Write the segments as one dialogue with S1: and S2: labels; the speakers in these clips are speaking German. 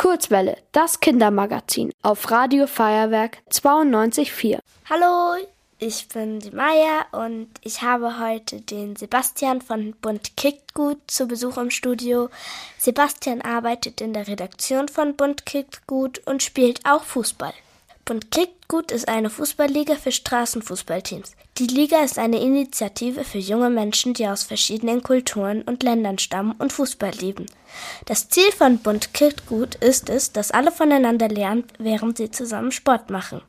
S1: Kurzwelle, das Kindermagazin auf Radio Feuerwerk 92.4.
S2: Hallo, ich bin die Maya und ich habe heute den Sebastian von Bund Kickt Gut zu Besuch im Studio. Sebastian arbeitet in der Redaktion von Bund Kickt Gut und spielt auch Fußball. Bund Kickt Gut ist eine Fußballliga für Straßenfußballteams. Die Liga ist eine Initiative für junge Menschen, die aus verschiedenen Kulturen und Ländern stammen und Fußball lieben. Das Ziel von Bund Kickt Gut ist es, dass alle voneinander lernen, während sie zusammen Sport machen.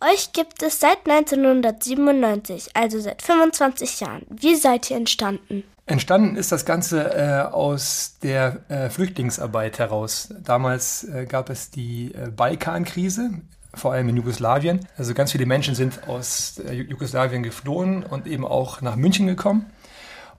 S2: Euch gibt es seit 1997, also seit 25 Jahren. Wie seid ihr entstanden?
S3: Entstanden ist das Ganze äh, aus der äh, Flüchtlingsarbeit heraus. Damals äh, gab es die äh, Balkankrise, vor allem in Jugoslawien. Also ganz viele Menschen sind aus äh, Jugoslawien geflohen und eben auch nach München gekommen.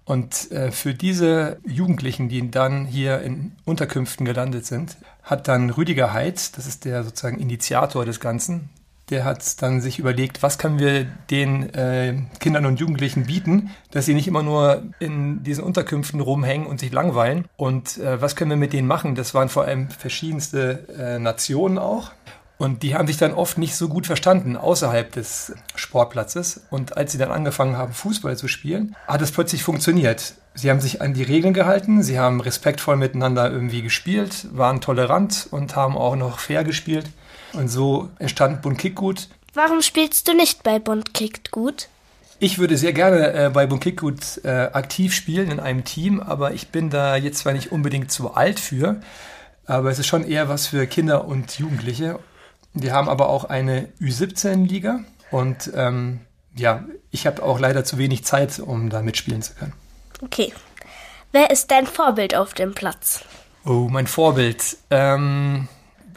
S3: Und äh, für diese Jugendlichen, die dann hier in Unterkünften gelandet sind, hat dann Rüdiger Heid, das ist der sozusagen Initiator des Ganzen, der hat dann sich überlegt, was können wir den äh, Kindern und Jugendlichen bieten, dass sie nicht immer nur in diesen Unterkünften rumhängen und sich langweilen. Und was können wir mit denen machen? Das waren vor allem verschiedenste Nationen auch. Und die haben sich dann oft nicht so gut verstanden außerhalb des Sportplatzes. Und als sie dann angefangen haben, Fußball zu spielen, hat es plötzlich funktioniert. Sie haben sich an die Regeln gehalten, sie haben respektvoll miteinander irgendwie gespielt, waren tolerant und haben auch noch fair gespielt. Und so entstand Bund Kick Gut.
S2: Warum spielst du nicht bei Bund Kickt Gut?
S3: Ich würde sehr gerne äh, bei Bund Kick Gut äh, aktiv spielen in einem Team, aber ich bin da jetzt zwar nicht unbedingt zu alt für, aber es ist schon eher was für Kinder und Jugendliche. Wir haben aber auch eine Ü17-Liga und ähm, ja, ich habe auch leider zu wenig Zeit, um da mitspielen zu können.
S2: Okay. Wer ist dein Vorbild auf dem Platz?
S3: Oh, mein Vorbild. Ähm,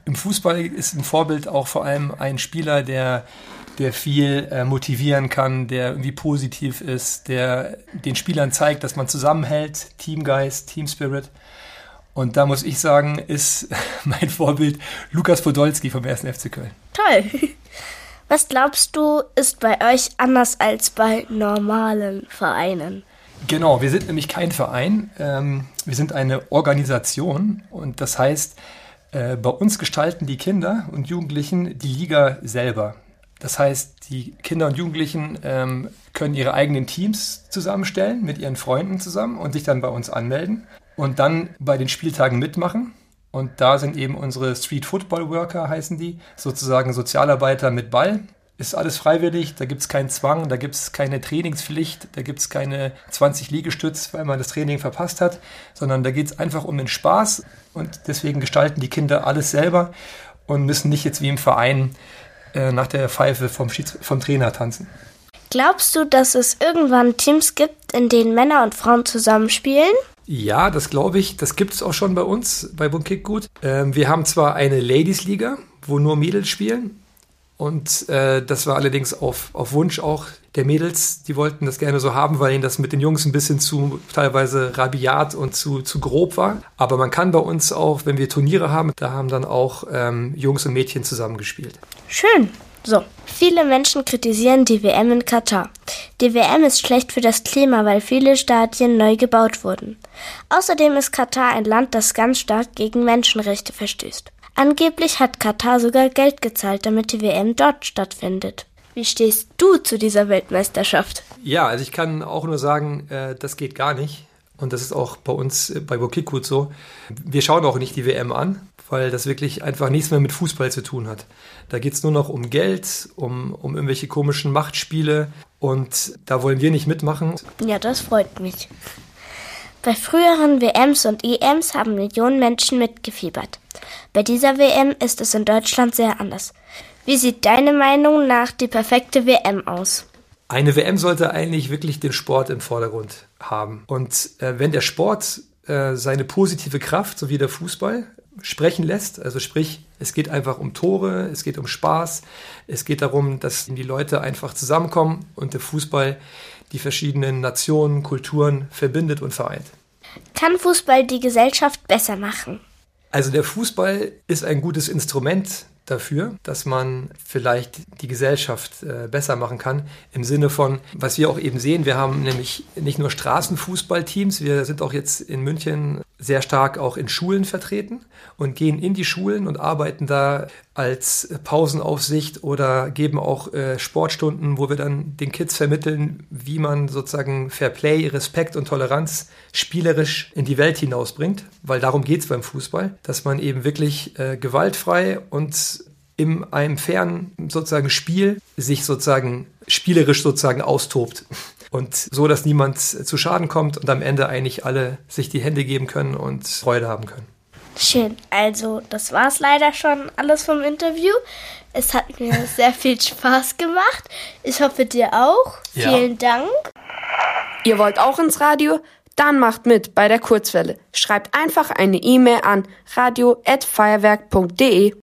S3: im Fußball ist ein Vorbild auch vor allem ein Spieler, der, der viel äh, motivieren kann, der irgendwie positiv ist, der den Spielern zeigt, dass man zusammenhält, Teamgeist, Teamspirit. Und da muss ich sagen, ist mein Vorbild Lukas Podolski vom 1. FC Köln.
S2: Toll. Was glaubst du, ist bei euch anders als bei normalen Vereinen?
S3: Genau, wir sind nämlich kein Verein, ähm, wir sind eine Organisation und das heißt, äh, bei uns gestalten die Kinder und Jugendlichen die Liga selber. Das heißt, die Kinder und Jugendlichen ähm, können ihre eigenen Teams zusammenstellen mit ihren Freunden zusammen und sich dann bei uns anmelden und dann bei den Spieltagen mitmachen. Und da sind eben unsere Street Football Worker, heißen die, sozusagen Sozialarbeiter mit Ball ist alles freiwillig, da gibt es keinen Zwang, da gibt es keine Trainingspflicht, da gibt es keine 20 Liegestütz, weil man das Training verpasst hat, sondern da geht es einfach um den Spaß und deswegen gestalten die Kinder alles selber und müssen nicht jetzt wie im Verein äh, nach der Pfeife vom, Schieds vom Trainer tanzen.
S2: Glaubst du, dass es irgendwann Teams gibt, in denen Männer und Frauen zusammenspielen?
S3: Ja, das glaube ich. Das gibt es auch schon bei uns, bei Bund Kick Ähm, wir haben zwar eine Ladies-Liga, wo nur Mädels spielen, und äh, das war allerdings auf, auf Wunsch auch der Mädels. Die wollten das gerne so haben, weil ihnen das mit den Jungs ein bisschen zu teilweise rabiat und zu, zu grob war. Aber man kann bei uns auch, wenn wir Turniere haben, da haben dann auch ähm, Jungs und Mädchen zusammengespielt.
S2: Schön. So, viele Menschen kritisieren die WM in Katar. Die WM ist schlecht für das Klima, weil viele Stadien neu gebaut wurden. Außerdem ist Katar ein Land, das ganz stark gegen Menschenrechte verstößt. Angeblich hat Katar sogar Geld gezahlt, damit die WM dort stattfindet. Wie stehst du zu dieser Weltmeisterschaft?
S3: Ja, also ich kann auch nur sagen, äh, das geht gar nicht. Und das ist auch bei uns äh, bei Bokikut so. Wir schauen auch nicht die WM an, weil das wirklich einfach nichts mehr mit Fußball zu tun hat. Da geht es nur noch um Geld, um, um irgendwelche komischen Machtspiele und da wollen wir nicht mitmachen.
S2: Ja, das freut mich. Bei früheren WMs und EMs haben Millionen Menschen mitgefiebert. Bei dieser WM ist es in Deutschland sehr anders. Wie sieht deine Meinung nach die perfekte WM aus?
S3: Eine WM sollte eigentlich wirklich den Sport im Vordergrund haben. Und äh, wenn der Sport äh, seine positive Kraft, so wie der Fußball, sprechen lässt, also sprich, es geht einfach um Tore, es geht um Spaß, es geht darum, dass die Leute einfach zusammenkommen und der Fußball die verschiedenen Nationen, Kulturen verbindet und vereint.
S2: Kann Fußball die Gesellschaft besser machen?
S3: Also der Fußball ist ein gutes Instrument dafür, dass man vielleicht die Gesellschaft äh, besser machen kann. Im Sinne von, was wir auch eben sehen, wir haben nämlich nicht nur Straßenfußballteams, wir sind auch jetzt in München sehr stark auch in Schulen vertreten und gehen in die Schulen und arbeiten da als Pausenaufsicht oder geben auch äh, Sportstunden, wo wir dann den Kids vermitteln, wie man sozusagen Fair Play, Respekt und Toleranz spielerisch in die Welt hinausbringt, weil darum geht es beim Fußball, dass man eben wirklich äh, gewaltfrei und in einem fairen sozusagen Spiel sich sozusagen spielerisch sozusagen austobt. Und so, dass niemand zu Schaden kommt und am Ende eigentlich alle sich die Hände geben können und Freude haben können.
S2: Schön. Also, das war es leider schon alles vom Interview. Es hat mir sehr viel Spaß gemacht. Ich hoffe, dir auch. Ja. Vielen Dank.
S1: Ihr wollt auch ins Radio? Dann macht mit bei der Kurzwelle. Schreibt einfach eine E-Mail an radio@feuerwerk.de.